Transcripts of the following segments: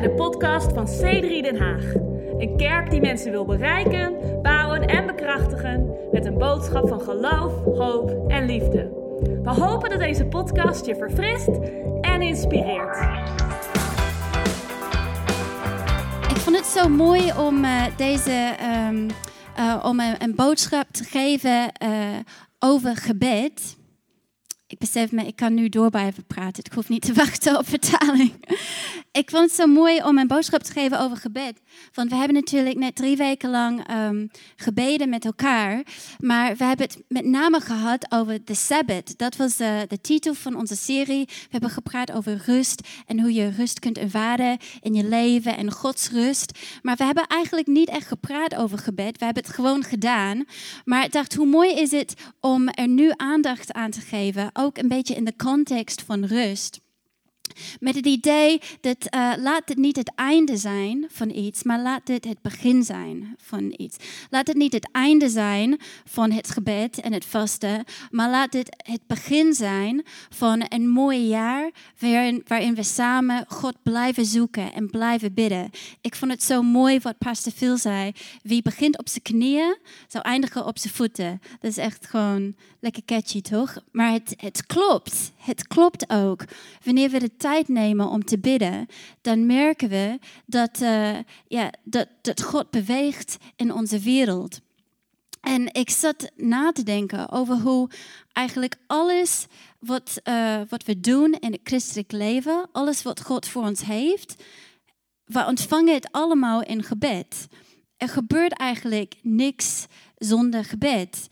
bij de podcast van C3 Den Haag. Een kerk die mensen wil bereiken, bouwen en bekrachtigen met een boodschap van geloof, hoop en liefde. We hopen dat deze podcast je verfrist en inspireert. Ik vond het zo mooi om uh, deze um, uh, om een, boodschap te geven uh, over gebed ik besef me, ik kan nu door blijven praten. Ik hoef niet te wachten op vertaling. ik vond het zo mooi om een boodschap te geven over gebed. Want we hebben natuurlijk net drie weken lang um, gebeden met elkaar. Maar we hebben het met name gehad over de Sabbat. Dat was uh, de titel van onze serie. We hebben gepraat over rust en hoe je rust kunt ervaren in je leven en Gods rust. Maar we hebben eigenlijk niet echt gepraat over gebed. We hebben het gewoon gedaan. Maar ik dacht, hoe mooi is het om er nu aandacht aan te geven ook een beetje in de context van rust. Met het idee dat uh, laat het niet het einde zijn van iets, maar laat het het begin zijn van iets. Laat het niet het einde zijn van het gebed en het vasten, maar laat het het begin zijn van een mooi jaar waarin, waarin we samen God blijven zoeken en blijven bidden. Ik vond het zo mooi wat Pastor Phil zei. Wie begint op zijn knieën, zou eindigen op zijn voeten. Dat is echt gewoon lekker catchy, toch? Maar het, het klopt. Het klopt ook. Wanneer we de tijd nemen om te bidden, dan merken we dat, uh, ja, dat, dat God beweegt in onze wereld. En ik zat na te denken over hoe eigenlijk alles wat, uh, wat we doen in het christelijk leven, alles wat God voor ons heeft, we ontvangen het allemaal in gebed. Er gebeurt eigenlijk niks zonder gebed.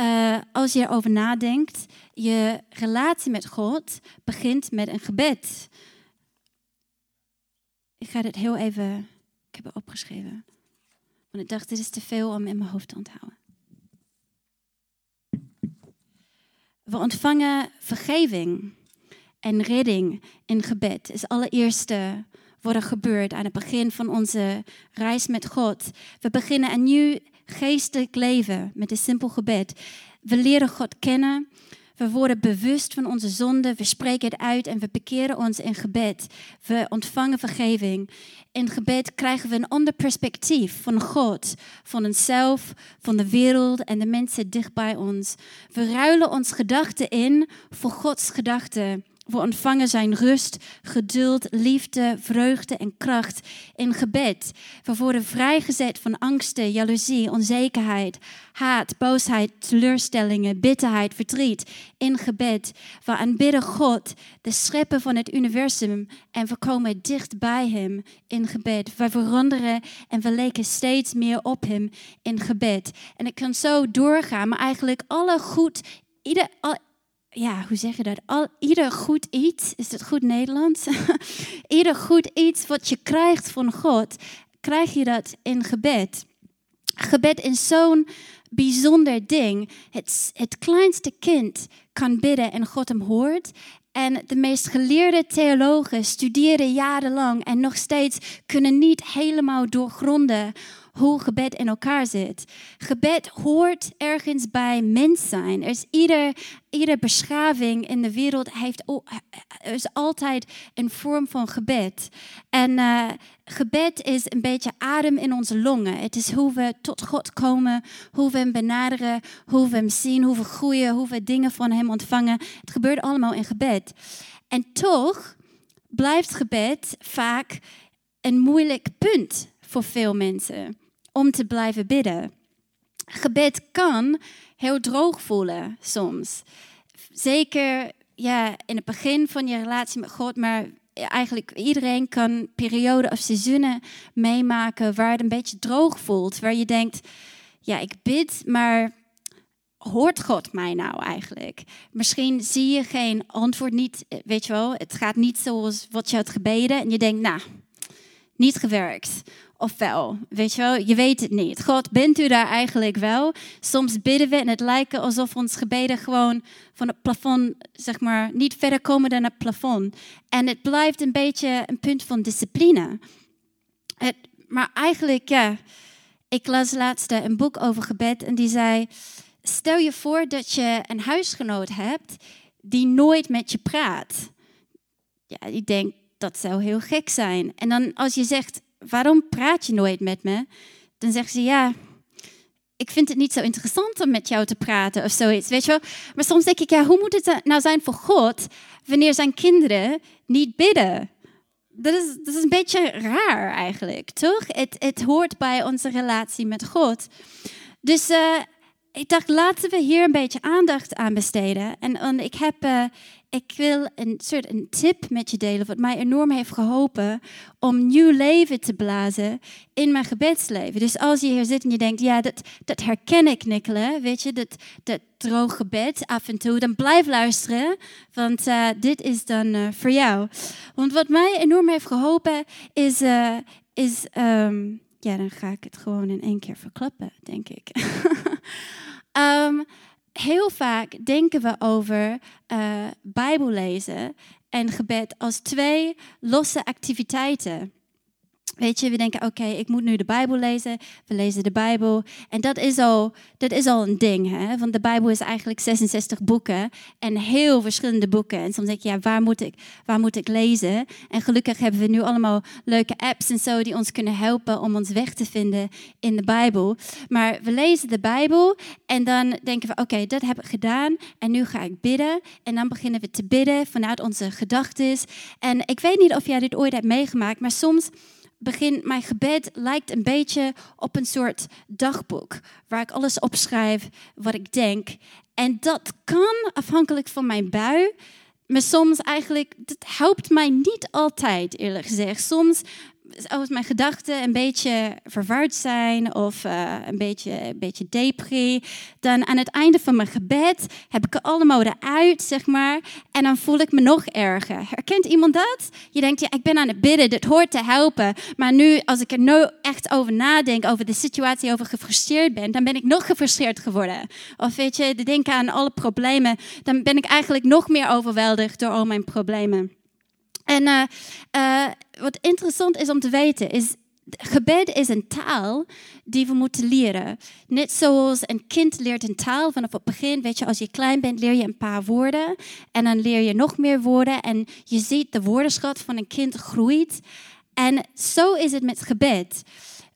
Uh, als je erover nadenkt, je relatie met God begint met een gebed. Ik ga dit heel even, ik heb het opgeschreven. Want ik dacht, dit is te veel om in mijn hoofd te onthouden. We ontvangen vergeving en redding in gebed. is allereerste wat er gebeurt aan het begin van onze reis met God. We beginnen een nieuw geestelijk leven met een simpel gebed. We leren God kennen. We worden bewust van onze zonde. We spreken het uit en we bekeren ons in gebed. We ontvangen vergeving. In gebed krijgen we een ander perspectief van God, van onszelf, van de wereld en de mensen dichtbij ons. We ruilen ons gedachten in voor Gods gedachten. We ontvangen zijn rust, geduld, liefde, vreugde en kracht in gebed. We worden vrijgezet van angsten, jaloezie, onzekerheid, haat, boosheid, teleurstellingen, bitterheid, verdriet in gebed. We aanbidden God, de schepper van het universum, en we komen dicht bij Hem in gebed. We veranderen en we leken steeds meer op Hem in gebed. En ik kan zo doorgaan, maar eigenlijk alle goed, ieder, ja, hoe zeg je dat? Al, ieder goed iets, is het goed Nederlands? ieder goed iets wat je krijgt van God, krijg je dat in gebed. Gebed is zo'n bijzonder ding. Het, het kleinste kind kan bidden en God hem hoort. En de meest geleerde theologen studeren jarenlang en nog steeds kunnen niet helemaal doorgronden hoe gebed in elkaar zit. Gebed hoort ergens bij mens zijn. Er is ieder, ieder beschaving in de wereld heeft, is altijd een vorm van gebed. En uh, gebed is een beetje adem in onze longen. Het is hoe we tot God komen, hoe we hem benaderen, hoe we hem zien, hoe we groeien, hoe we dingen van hem ontvangen. Het gebeurt allemaal in gebed. En toch blijft gebed vaak een moeilijk punt voor veel mensen om te blijven bidden. Gebed kan heel droog voelen soms. Zeker ja, in het begin van je relatie met God, maar eigenlijk iedereen kan perioden of seizoenen meemaken waar het een beetje droog voelt. Waar je denkt, ja, ik bid, maar hoort God mij nou eigenlijk? Misschien zie je geen antwoord niet, weet je wel, het gaat niet zoals wat je had gebeden en je denkt, nou, niet gewerkt of wel? Weet je wel, je weet het niet. God, bent u daar eigenlijk wel? Soms bidden we en het lijkt alsof ons gebeden gewoon van het plafond, zeg maar, niet verder komen dan het plafond. En het blijft een beetje een punt van discipline. Het, maar eigenlijk, ja, ik las laatst een boek over gebed en die zei, stel je voor dat je een huisgenoot hebt die nooit met je praat. Ja, die denkt, dat zou heel gek zijn. En dan als je zegt, waarom praat je nooit met me? Dan zeggen ze, ja, ik vind het niet zo interessant om met jou te praten of zoiets, weet je wel. Maar soms denk ik, ja, hoe moet het nou zijn voor God wanneer zijn kinderen niet bidden? Dat is, dat is een beetje raar eigenlijk, toch? Het, het hoort bij onze relatie met God. Dus uh, ik dacht, laten we hier een beetje aandacht aan besteden. En, ik, heb, uh, ik wil een soort een tip met je delen, wat mij enorm heeft geholpen om nieuw leven te blazen in mijn gebedsleven. Dus als je hier zit en je denkt, ja, dat, dat herken ik, Nicola, weet je, dat, dat droog gebed af en toe, dan blijf luisteren, want uh, dit is dan uh, voor jou. Want wat mij enorm heeft geholpen is, is um, ja, dan ga ik het gewoon in één keer verklappen, denk ik. um, heel vaak denken we over uh, Bijbel lezen en gebed als twee losse activiteiten. Weet je, we denken, oké, ik moet nu de Bijbel lezen. We lezen de Bijbel. En dat is al, dat is al een ding, hè? want de Bijbel is eigenlijk 66 boeken en heel verschillende boeken. En soms denk je, ja, waar moet ik, waar moet ik lezen? En gelukkig hebben we nu allemaal leuke apps en zo die ons kunnen helpen om ons weg te vinden in de Bijbel. Maar we lezen de Bijbel en dan denken we, oké, dat heb ik gedaan en nu ga ik bidden. En dan beginnen we te bidden vanuit onze gedachten. En ik weet niet of jij dit ooit hebt meegemaakt, maar soms begin, mijn gebed lijkt een beetje op een soort dagboek, waar ik alles opschrijf wat ik denk. En dat kan, afhankelijk van mijn bui, maar soms eigenlijk, dat helpt mij niet altijd, eerlijk gezegd. Soms als mijn gedachten een beetje verward zijn of uh, een beetje, beetje depri, dan aan het einde van mijn gebed heb ik allemaal eruit, zeg maar. En dan voel ik me nog erger. Herkent iemand dat? Je denkt, ja, ik ben aan het bidden, dit hoort te helpen. Maar nu, als ik er nu echt over nadenk, over de situatie, over gefrustreerd ben, dan ben ik nog gefrustreerd geworden. Of weet je, de denken aan alle problemen, dan ben ik eigenlijk nog meer overweldigd door al mijn problemen. En uh, uh, wat interessant is om te weten, is gebed is een taal die we moeten leren. Net zoals een kind leert een taal vanaf het begin. Weet je, als je klein bent, leer je een paar woorden. En dan leer je nog meer woorden. En je ziet de woordenschat van een kind groeit. En zo is het met gebed.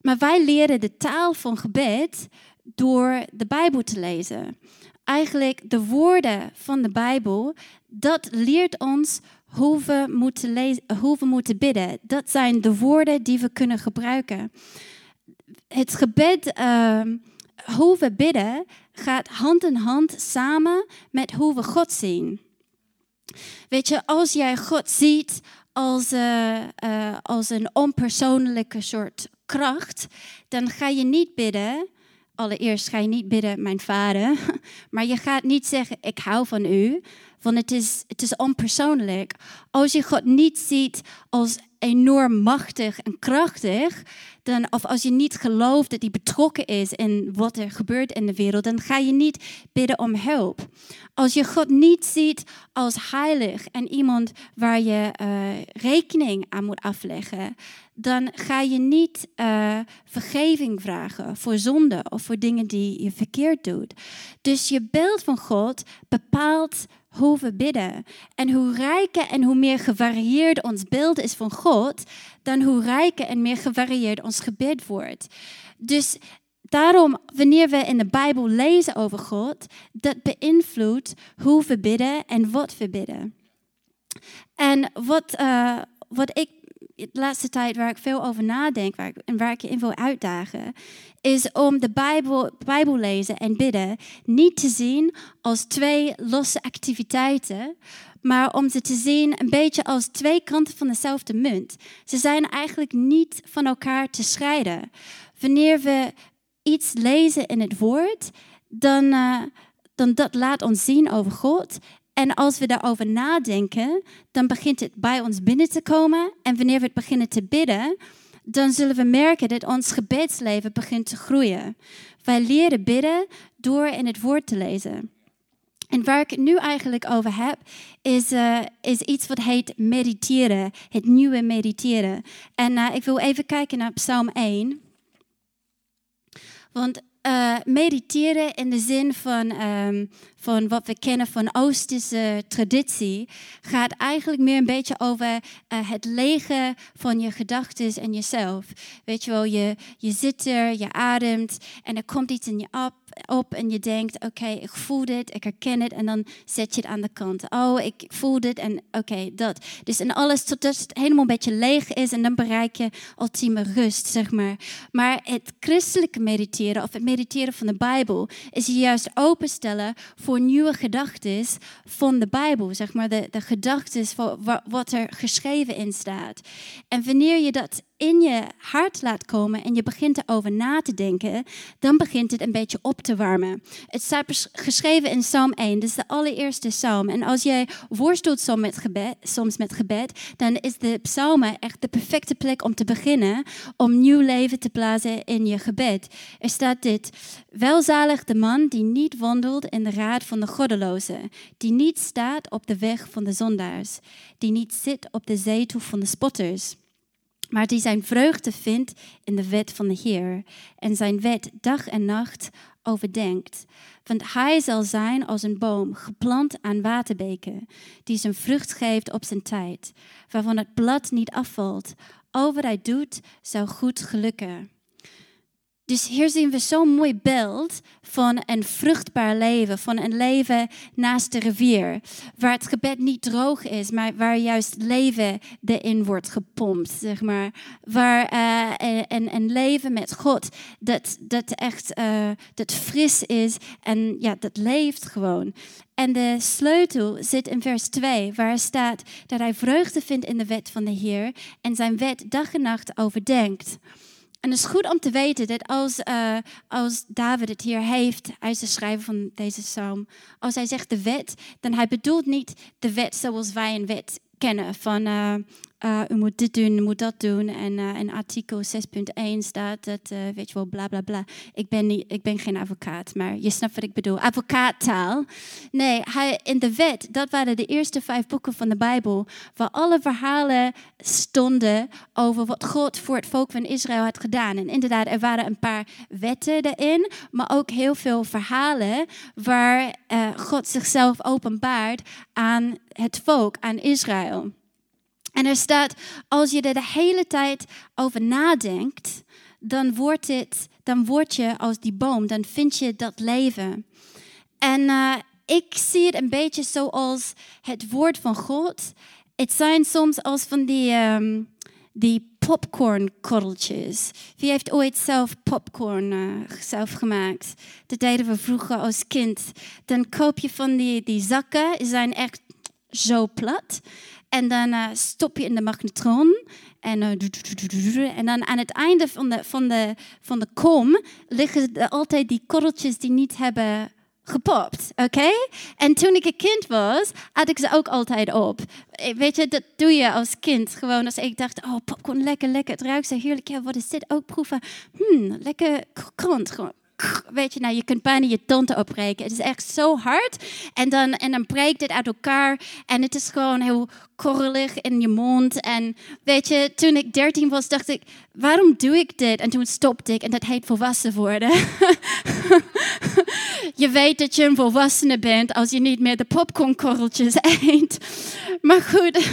Maar wij leren de taal van gebed door de Bijbel te lezen. Eigenlijk de woorden van de Bijbel, dat leert ons hoe we moeten, lezen, hoe we moeten bidden. Dat zijn de woorden die we kunnen gebruiken. Het gebed, uh, hoe we bidden, gaat hand in hand samen met hoe we God zien. Weet je, als jij God ziet als, uh, uh, als een onpersoonlijke soort kracht, dan ga je niet bidden. Allereerst ga je niet bidden, mijn vader, maar je gaat niet zeggen, ik hou van u, want het is, het is onpersoonlijk. Als je God niet ziet als enorm machtig en krachtig, dan, of als je niet gelooft dat hij betrokken is in wat er gebeurt in de wereld, dan ga je niet bidden om hulp. Als je God niet ziet als heilig en iemand waar je uh, rekening aan moet afleggen, dan ga je niet uh, vergeving vragen voor zonde of voor dingen die je verkeerd doet. Dus je beeld van God bepaalt hoe we bidden. En hoe rijker en hoe meer gevarieerd ons beeld is van God, dan hoe rijker en meer gevarieerd ons gebed wordt. Dus daarom, wanneer we in de Bijbel lezen over God, dat beïnvloedt hoe we bidden en wat we bidden. En wat, uh, wat ik de laatste tijd waar ik veel over nadenk waar ik, en waar ik je in wil uitdagen, is om de Bijbel, Bijbel lezen en bidden niet te zien als twee losse activiteiten, maar om ze te zien een beetje als twee kanten van dezelfde munt. Ze zijn eigenlijk niet van elkaar te scheiden. Wanneer we iets lezen in het woord, dan, uh, dan dat laat ons zien over God en als we daarover nadenken, dan begint het bij ons binnen te komen. En wanneer we het beginnen te bidden, dan zullen we merken dat ons gebedsleven begint te groeien. Wij leren bidden door in het woord te lezen. En waar ik het nu eigenlijk over heb, is, uh, is iets wat heet mediteren. Het nieuwe mediteren. En uh, ik wil even kijken naar Psalm 1. Want uh, mediteren in de zin van, um, van wat we kennen van Oosterse traditie gaat eigenlijk meer een beetje over uh, het legen van je gedachten en jezelf. Weet je wel, je, je zit er, je ademt en er komt iets in je op op en je denkt, oké, ik voel dit, ik herken het en dan zet je het aan de kant. Oh, ik voel dit en oké, dat. Dus en alles totdat het helemaal een beetje leeg is en dan bereik je ultieme rust, zeg maar. Maar het christelijke mediteren of het mediteren van de Bijbel is je juist openstellen voor nieuwe gedachten van de Bijbel, zeg maar, de, de gedachten wat er geschreven in staat. En wanneer je dat in je hart laat komen en je begint erover na te denken, dan begint het een beetje op te warmen. Het staat geschreven in Psalm 1, dus de allereerste psalm. En als jij worstelt soms met gebed, soms met gebed dan is de psalmen echt de perfecte plek om te beginnen, om nieuw leven te blazen in je gebed. Er staat dit, welzalig de man die niet wandelt in de raad van de goddelozen, die niet staat op de weg van de zondaars, die niet zit op de zetel van de spotters maar die zijn vreugde vindt in de wet van de Heer en zijn wet dag en nacht overdenkt. Want hij zal zijn als een boom geplant aan waterbeken, die zijn vrucht geeft op zijn tijd, waarvan het blad niet afvalt. Al wat hij doet, zou goed gelukken. Dus hier zien we zo'n mooi beeld van een vruchtbaar leven, van een leven naast de rivier, waar het gebed niet droog is, maar waar juist leven erin wordt gepompt, zeg maar. Waar uh, een, leven met God dat, dat echt uh, dat fris is en ja, dat leeft gewoon. En de sleutel zit in vers 2, waar staat dat hij vreugde vindt in de wet van de Heer en zijn wet dag en nacht overdenkt. En het is goed om te weten dat als, uh, als David het hier heeft, is de schrijver van deze psalm, als hij zegt de wet, dan hij bedoelt niet de wet zoals wij een wet kennen van uh, uh, u moet dit doen, u moet dat doen. En uh, in artikel 6.1 staat dat, uh, weet je wel, bla bla bla. Ik ben, niet, ik ben geen advocaat, maar je snapt wat ik bedoel. Advocaattaal. Nee, hij, in de wet, dat waren de eerste vijf boeken van de Bijbel, waar alle verhalen stonden over wat God voor het volk van Israël had gedaan. En inderdaad, er waren een paar wetten erin, maar ook heel veel verhalen waar God zichzelf openbaart aan het volk, aan Israël. En er staat, als je er de hele tijd over nadenkt, dan wordt, het, dan word je als die boom, dan vind je dat leven. En uh, ik zie het een beetje zoals het woord van God. Het zijn soms als van die, um, die popcornkorreltjes. Wie heeft ooit zelf popcorn uh, zelf gemaakt? Dat deden we vroeger als kind. Dan koop je van die, die zakken, die zijn echt zo plat. En dan uh, stop je in de magnetron. En, uh, en dan aan het einde van de, van de, van de kom liggen er altijd die korreltjes die niet hebben gepopt, oké? En toen ik een kind was, had ik ze ook altijd op. Eh, weet je, dat doe je als kind. Gewoon als ik dacht, oh, popcorn, lekker, lekker. Het ruikt zo heerlijk. Ja, wat is dit? Ook proeven. Hmm, lekker krant. Gewoon weet je, nou, je kunt bijna je tanden opbreken. Het is echt zo hard. En dan, en dan breekt het uit elkaar. En het is gewoon heel korrelig in je mond. En weet je, toen ik 13 was, dacht ik, waarom doe ik dit? En toen stopte ik. En dat heet volwassen worden. je weet dat je een volwassene bent als je niet meer de popcornkorreltjes eet. Maar goed,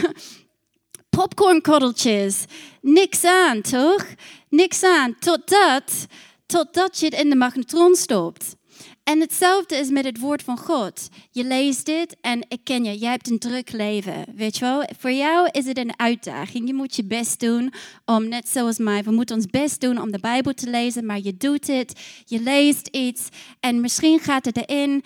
popcornkorreltjes. Niks aan, toch? Niks aan. Totdat totdat je het in de magnetron stopt. En hetzelfde is met het woord van God. Je leest dit en ik ken je. Jij hebt een druk leven, weet je wel. Voor jou is het een uitdaging. Je moet je best doen om, net zoals mij, we moeten ons best doen om de Bijbel te lezen. Maar je doet het, je leest iets en misschien gaat het erin.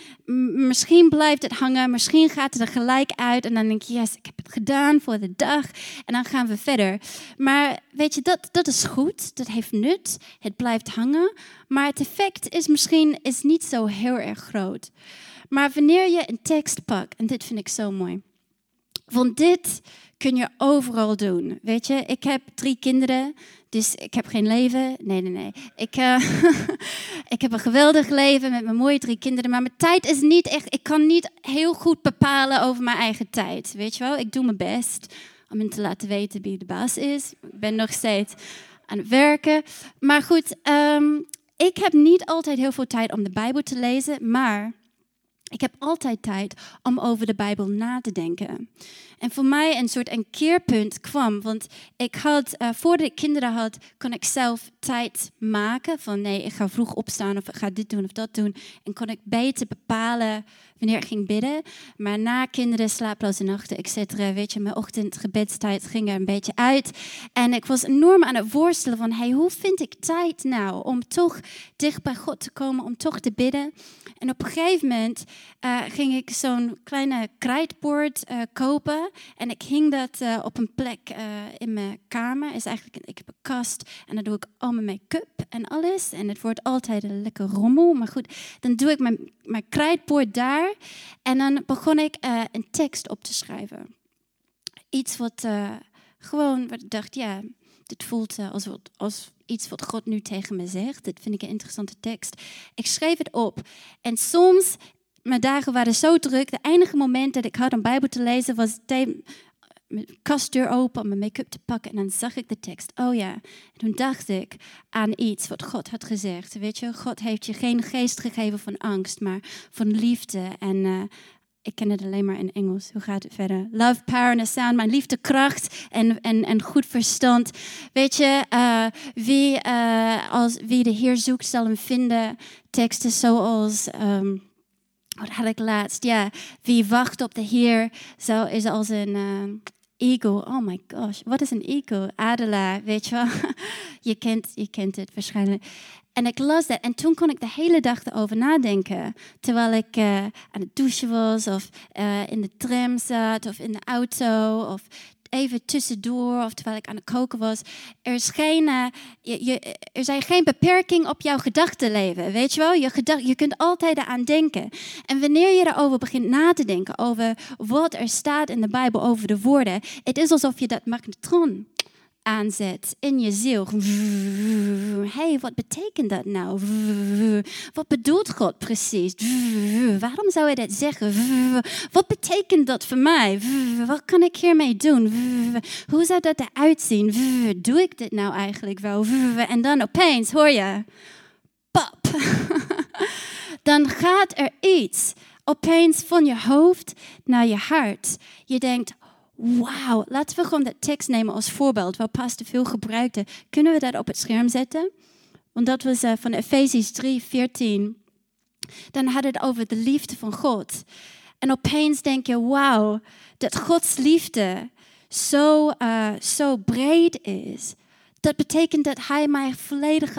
Misschien blijft het hangen, misschien gaat het er gelijk uit. En dan denk je, yes, ik heb het gedaan voor de dag. En dan gaan we verder. Maar weet je, dat, dat is goed. Dat heeft nut. Het blijft hangen. Maar het effect is misschien is niet zo heel erg groot. Maar wanneer je een tekst pakt, en dit vind ik zo mooi. Want dit kun je overal doen. Weet je, ik heb drie kinderen, dus ik heb geen leven. Nee, nee, nee. Ik, uh, ik heb een geweldig leven met mijn mooie drie kinderen. Maar mijn tijd is niet echt. Ik kan niet heel goed bepalen over mijn eigen tijd. Weet je wel, ik doe mijn best om hen te laten weten wie de baas is. Ik ben nog steeds aan het werken. Maar goed, um, ik heb niet altijd heel veel tijd om de Bijbel te lezen, maar ik heb altijd tijd om over de Bijbel na te denken. En voor mij een soort een keerpunt kwam, want ik had, uh, voordat ik kinderen had, kon ik zelf tijd maken van nee, ik ga vroeg opstaan of ik ga dit doen of dat doen. En kon ik beter bepalen wanneer ik ging bidden. Maar na kinderen, slaaploze nachten, etc., weet je, mijn ochtendgebedstijd ging er een beetje uit. En ik was enorm aan het worstelen van, hey, hoe vind ik tijd nou om toch dicht bij God te komen, om toch te bidden? En op een gegeven moment uh, ging ik zo'n kleine krijtbord uh, kopen. En ik hing dat uh, op een plek in mijn kamer. Is eigenlijk, ik heb een kast en dan doe ik al mijn make-up en alles. En het wordt altijd een lekker rommel. Maar goed, dan doe ik mijn, mijn krijtbord daar. En dan begon ik een tekst op te schrijven. Iets wat gewoon, wat ik dacht, ja, dit voelt als, als iets wat God nu tegen me zegt. Dit vind ik een interessante tekst. Ik schreef het op. En soms, mijn dagen waren zo druk. De enige moment dat ik had om Bijbel te lezen was mijn kastdeur open om mijn make-up te pakken. En dan zag ik de tekst. Oh ja. En toen dacht ik aan iets wat God had gezegd. Weet je, God heeft je geen geest gegeven van angst, maar van liefde en uh, ik ken het alleen maar in Engels. Hoe gaat het verder? Love, power and sound. Mijn liefde, kracht en, en, en goed verstand. Weet je, uh, wie, uh, als, wie de Heer zoekt, zal hem vinden. Teksten zoals... Um, wat had ik laatst? Ja, wie wacht op de Heer zo is als een... eagle. Oh my gosh, wat is een eagle? Adelaar, weet je wel. je, kent, je kent het waarschijnlijk. En ik las dat en toen kon ik de hele dag erover nadenken. Terwijl ik uh, aan het douchen was of uh, in de tram zat of in de auto of even tussendoor of terwijl ik aan het koken was. Er, is geen, je, er zijn geen beperkingen op jouw gedachtenleven. Weet je wel? Je, gedacht, je kunt altijd eraan denken. En wanneer je erover begint na te denken, over wat er staat in de Bijbel over de woorden, het is alsof je dat magnetron aanzet in je ziel. Hey, wat betekent dat nou? Wat bedoelt God precies? Waarom zou hij dat zeggen? Wat betekent dat voor mij? Wat kan ik hiermee doen? Hoe zou dat eruit zien? Doe ik dit nou eigenlijk wel? En dan opeens hoor je, pap. Dan gaat er iets opeens van je hoofd naar je hart. Je denkt, Wauw, laten we gewoon de tekst nemen als voorbeeld, waar Pastor veel gebruikte. Kunnen we dat op het scherm zetten? Want dat was uh, van Efesies 3, 14. Dan had het over de liefde van God. En opeens denk je, wauw, dat Gods liefde zo, uh, zo breed is. Dat betekent dat hij mij volledig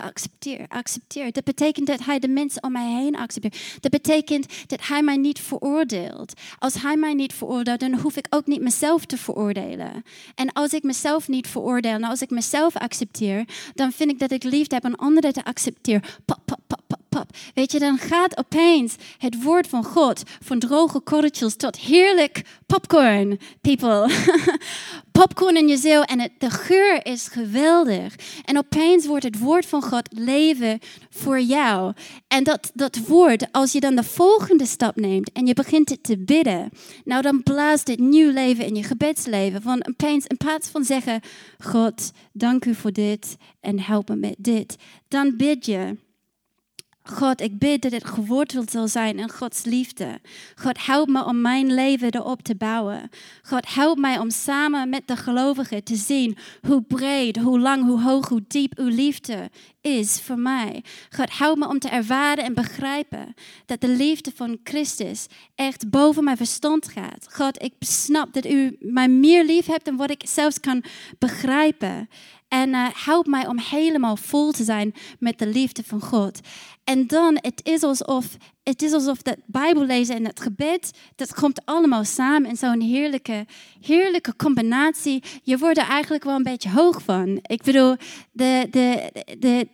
accepteert. Dat betekent dat hij de mensen om mij heen accepteert. Dat betekent dat hij mij niet veroordeelt. Als hij mij niet veroordeelt, dan hoef ik ook niet mezelf te veroordelen. En als ik mezelf niet veroordeel, en als ik mezelf accepteer, dan vind ik dat ik liefde heb om anderen te accepteren. Pop, pop, Weet je, dan gaat opeens het woord van God van droge korreltjes tot heerlijk popcorn, people. popcorn in je ziel en het, de geur is geweldig. En opeens wordt het woord van God leven voor jou. En dat, dat woord, als je dan de volgende stap neemt en je begint het te bidden, nou dan blaast dit nieuw leven in je gebedsleven. Van opeens, in plaats van zeggen, God, dank u voor dit en help me met dit, dan bid je. God, ik bid dat het geworteld zal zijn in Gods liefde. God, help me om mijn leven erop te bouwen. God, help mij om samen met de gelovigen te zien hoe breed, hoe lang, hoe hoog, hoe diep uw liefde is voor mij. God, help me om te ervaren en begrijpen dat de liefde van Christus echt boven mijn verstand gaat. God, ik snap dat u mij meer lief hebt dan wat ik zelfs kan begrijpen. En uh, help mij om helemaal vol te zijn met de liefde van God. En dan, het is alsof, het is alsof dat Bijbel lezen en het gebed, dat komt allemaal samen in zo'n heerlijke, heerlijke combinatie. Je wordt er eigenlijk wel een beetje hoog van. Ik bedoel, de, de, de,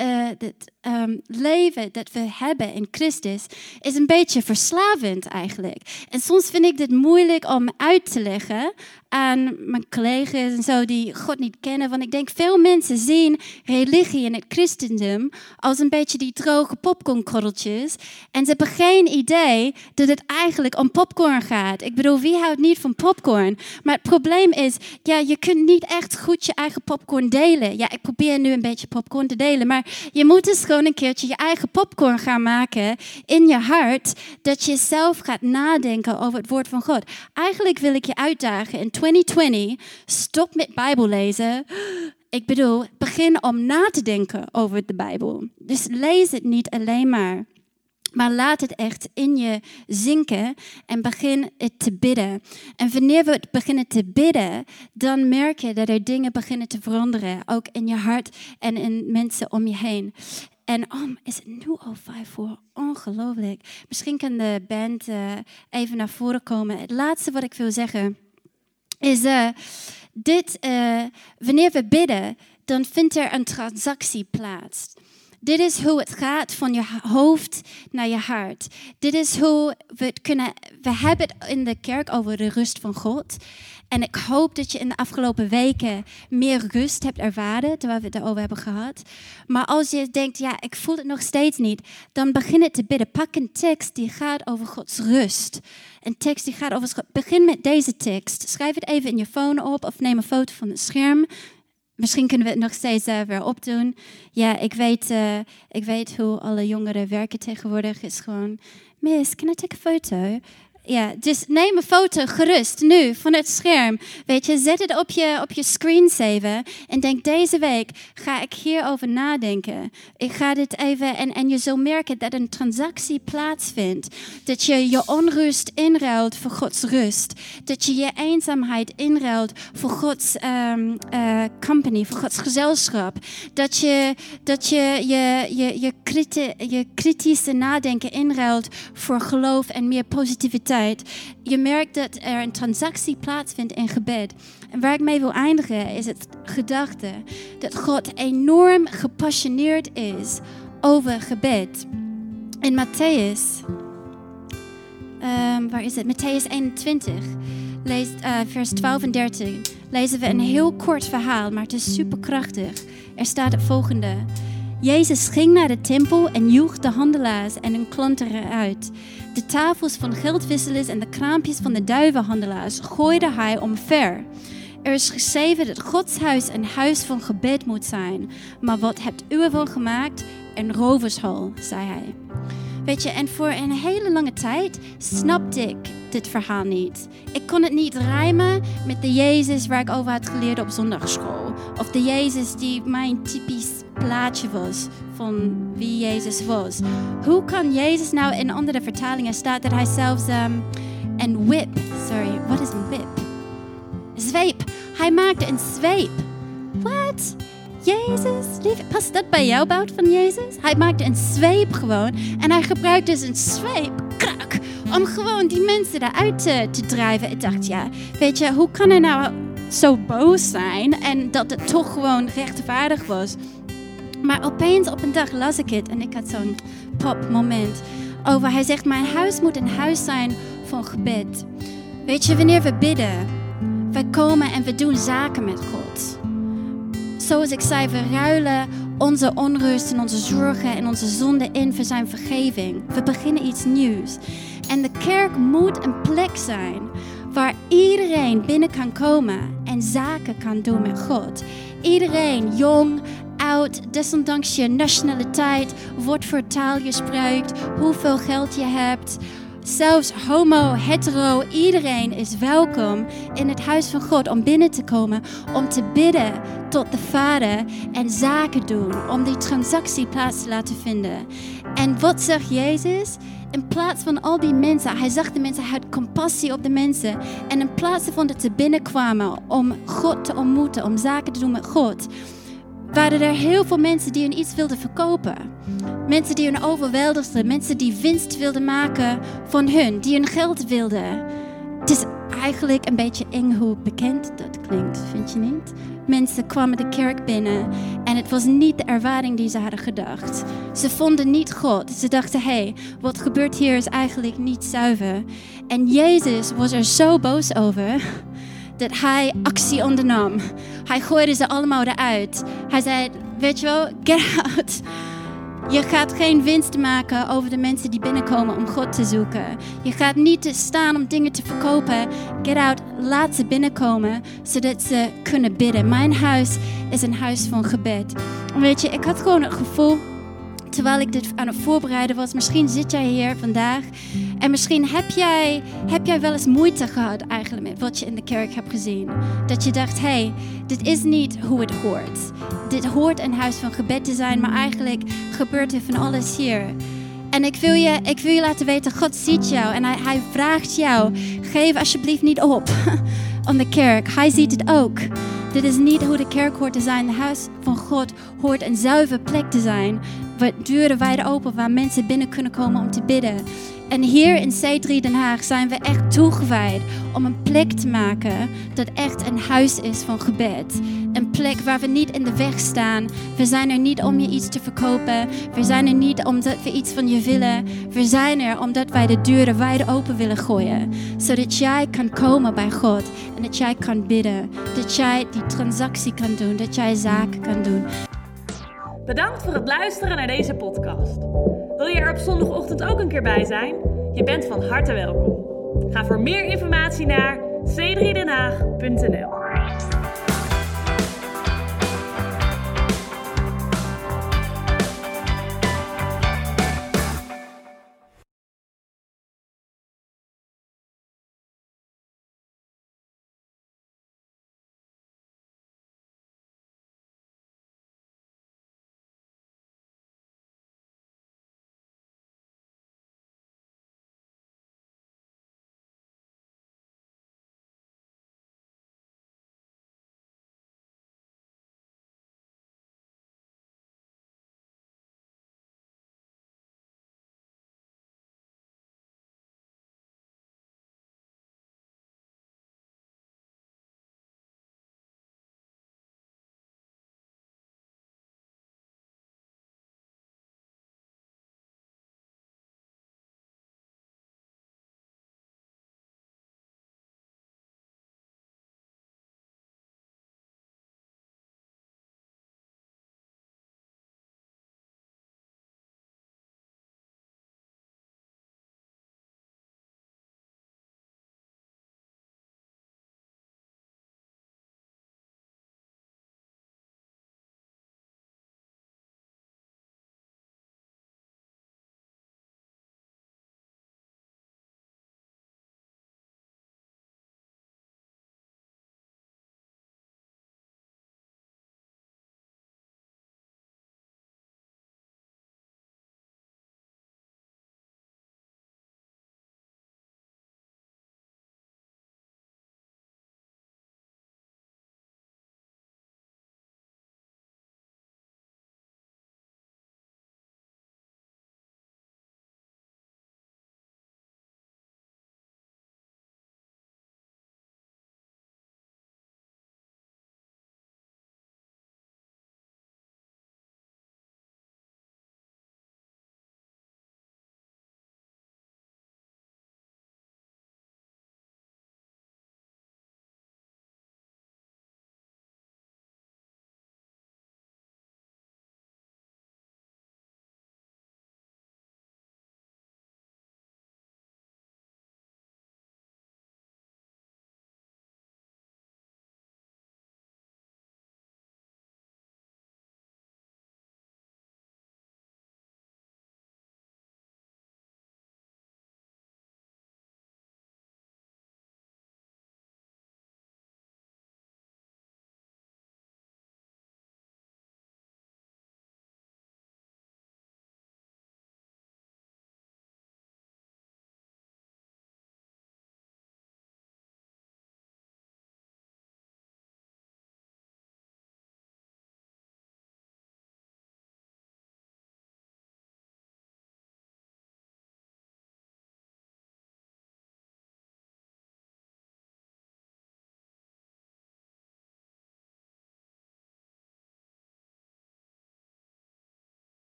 uh, het um, leven dat we hebben in Christus is een beetje verslavend eigenlijk. En soms vind ik dit moeilijk om uit te leggen aan mijn collega's en zo die God niet kennen. Want ik denk, veel mensen zien religie en het christendom als een beetje die droge popcornkorreltjes. En En ze hebben geen idee dat het eigenlijk om popcorn gaat. Ik bedoel, wie houdt niet van popcorn? Maar het probleem is, ja, je kunt niet echt goed je eigen popcorn delen. Ja, ik probeer nu een beetje popcorn te delen, maar je moet dus gewoon een keertje je eigen popcorn gaan maken in je hart, dat je zelf gaat nadenken over het woord van God. Eigenlijk wil ik je uitdagen in 2020, stop met Bijbel lezen. Ik bedoel, begin om na te denken over de Bijbel. Dus lees het niet alleen maar. Maar laat het echt in je zinken en begin het te bidden. En wanneer we het beginnen te bidden, dan merk je dat er dingen beginnen te veranderen. Ook in je hart en in mensen om je heen. En oh, is het nu al vijf voor? Ongelooflijk. Misschien kan de band uh, even naar voren komen. Het laatste wat ik wil zeggen is uh, dit: uh, wanneer we bidden, dan vindt er een transactie plaats. Dit is hoe het gaat van je hoofd naar je hart. Dit is hoe we het kunnen. We hebben het in de kerk over de rust van God. En ik hoop dat je in de afgelopen weken meer rust hebt ervaren, terwijl we het erover hebben gehad. Maar als je denkt, ja, ik voel het nog steeds niet, dan begin het te bidden. Pak een tekst die gaat over Gods rust. Een tekst die gaat over. Begin met deze tekst. Schrijf het even in je phone op of neem een foto van het scherm. Misschien kunnen we het nog steeds uh, weer opdoen. Ja, ik weet, uh, ik weet hoe alle jongeren werken tegenwoordig. is gewoon, miss, can I take a photo? Ja, dus neem een foto gerust nu van het scherm. Weet je, zet het op je, op je screensaver en denk deze week ga ik hierover nadenken. Ik ga dit even en, en je zult merken dat een transactie plaatsvindt. Dat je je onrust inruilt voor Gods rust. Dat je je eenzaamheid inruilt voor Gods um, uh, company, voor Gods gezelschap. Dat je dat je, je, je, je, kriti je kritische nadenken inruilt voor geloof en meer positiviteit je merkt dat er een transactie plaatsvindt in gebed. En waar ik mee wil eindigen is het gedachte dat God enorm gepassioneerd is over gebed. In Matthäus, um, waar is het? Matthäus 21, leest, uh, vers 12 en 13, lezen we een heel kort verhaal, maar het is superkrachtig. Er staat het volgende. Jezus ging naar de tempel en joeg de handelaars en hun klanten eruit. De tafels van geldwisselers en de kraampjes van de duivenhandelaars gooide hij omver. Er is geschreven dat Gods huis een huis van gebed moet zijn. Maar wat hebt u ervan gemaakt? Een rovershal, zei hij. Weet je, en voor een hele lange tijd snapte ik dit verhaal niet. Ik kon het niet rijmen met de Jezus waar ik over had geleerd op zondagschool. Of de Jezus die mijn typisch plaatje was van wie Jezus was. Hoe kan Jezus nou in andere vertalingen staat dat hij zelfs um, een whip, sorry, wat is een whip? Zweep. Hij maakte een zweep. Wat? Jezus, lief, past dat bij jouw bout van Jezus? Hij maakte een zweep gewoon en hij gebruikte dus een zweep, krak, om gewoon die mensen eruit te, te drijven. Ik dacht, ja, weet je, hoe kan hij nou zo boos zijn en dat het toch gewoon rechtvaardig was? Maar opeens op een dag las ik het en ik had zo'n pop moment over. Hij zegt, mijn huis moet een huis zijn van gebed. Weet je, wanneer we bidden, we komen en we doen zaken met God. Zoals ik zei, we ruilen onze onrust en onze zorgen en onze zonden in voor zijn vergeving. We beginnen iets nieuws. En de kerk moet een plek zijn waar iedereen binnen kan komen en zaken kan doen met God. Iedereen, jong, desondanks je nationaliteit, wat voor taal je spreekt, hoeveel geld je hebt. Zelfs homo, hetero, iedereen is welkom in het huis van God om binnen te komen, om te bidden tot de Vader en zaken doen, om die transactie plaats te laten vinden. En wat zegt Jezus? In plaats van al die mensen, hij zag de mensen, hij had compassie op de mensen. En in plaats van dat ze binnenkwamen om God te ontmoeten, om zaken te doen met God, waren er heel veel mensen die hun iets wilden verkopen. Mensen die hun overweldigden, mensen die winst wilden maken van hun, die hun geld wilden. Het is eigenlijk een beetje eng hoe bekend dat klinkt, vind je niet? Mensen kwamen de kerk binnen en het was niet de ervaring die ze hadden gedacht. Ze vonden niet God. Ze dachten, hé, hey, wat gebeurt hier is eigenlijk niet zuiver. En Jezus was er zo boos over dat hij actie ondernam. Hij gooide ze allemaal eruit. Hij zei, weet je wel, get out. Je gaat geen winst maken over de mensen die binnenkomen om God te zoeken. Je gaat niet staan om dingen te verkopen. Get out, laat ze binnenkomen, zodat ze kunnen bidden. Mijn huis is een huis van gebed. weet je, ik had gewoon het gevoel terwijl ik dit aan het voorbereiden was. Misschien zit jij hier vandaag en misschien heb jij, heb jij wel eens moeite gehad eigenlijk met wat je in de kerk hebt gezien. Dat je dacht, hé, hey, dit is niet hoe het hoort. Dit hoort een huis van gebed te zijn, maar eigenlijk gebeurt er van alles hier. En ik wil, je, ik wil je laten weten, God ziet jou en hij, hij vraagt jou, geef alsjeblieft niet op om de kerk. Hij ziet het ook. Dit is niet hoe de kerk hoort te zijn. Het huis van God hoort een zuiver plek te zijn. Deuren wijd open, waar mensen binnen kunnen komen om te bidden. En hier in C3 Den Haag zijn we echt toegewijd om een plek te maken dat echt een huis is van gebed. Een plek waar we niet in de weg staan. We zijn er niet om je iets te verkopen. We zijn er niet omdat we iets van je willen. We zijn er omdat wij de deuren wijd open willen gooien. Zodat jij kan komen bij God en dat jij kan bidden. Dat jij die transactie kan doen. Dat jij zaken kan doen. Bedankt voor het luisteren naar deze podcast. Wil je er op zondagochtend ook een keer bij zijn? Je bent van harte welkom. Ga voor meer informatie naar c3denhaag.nl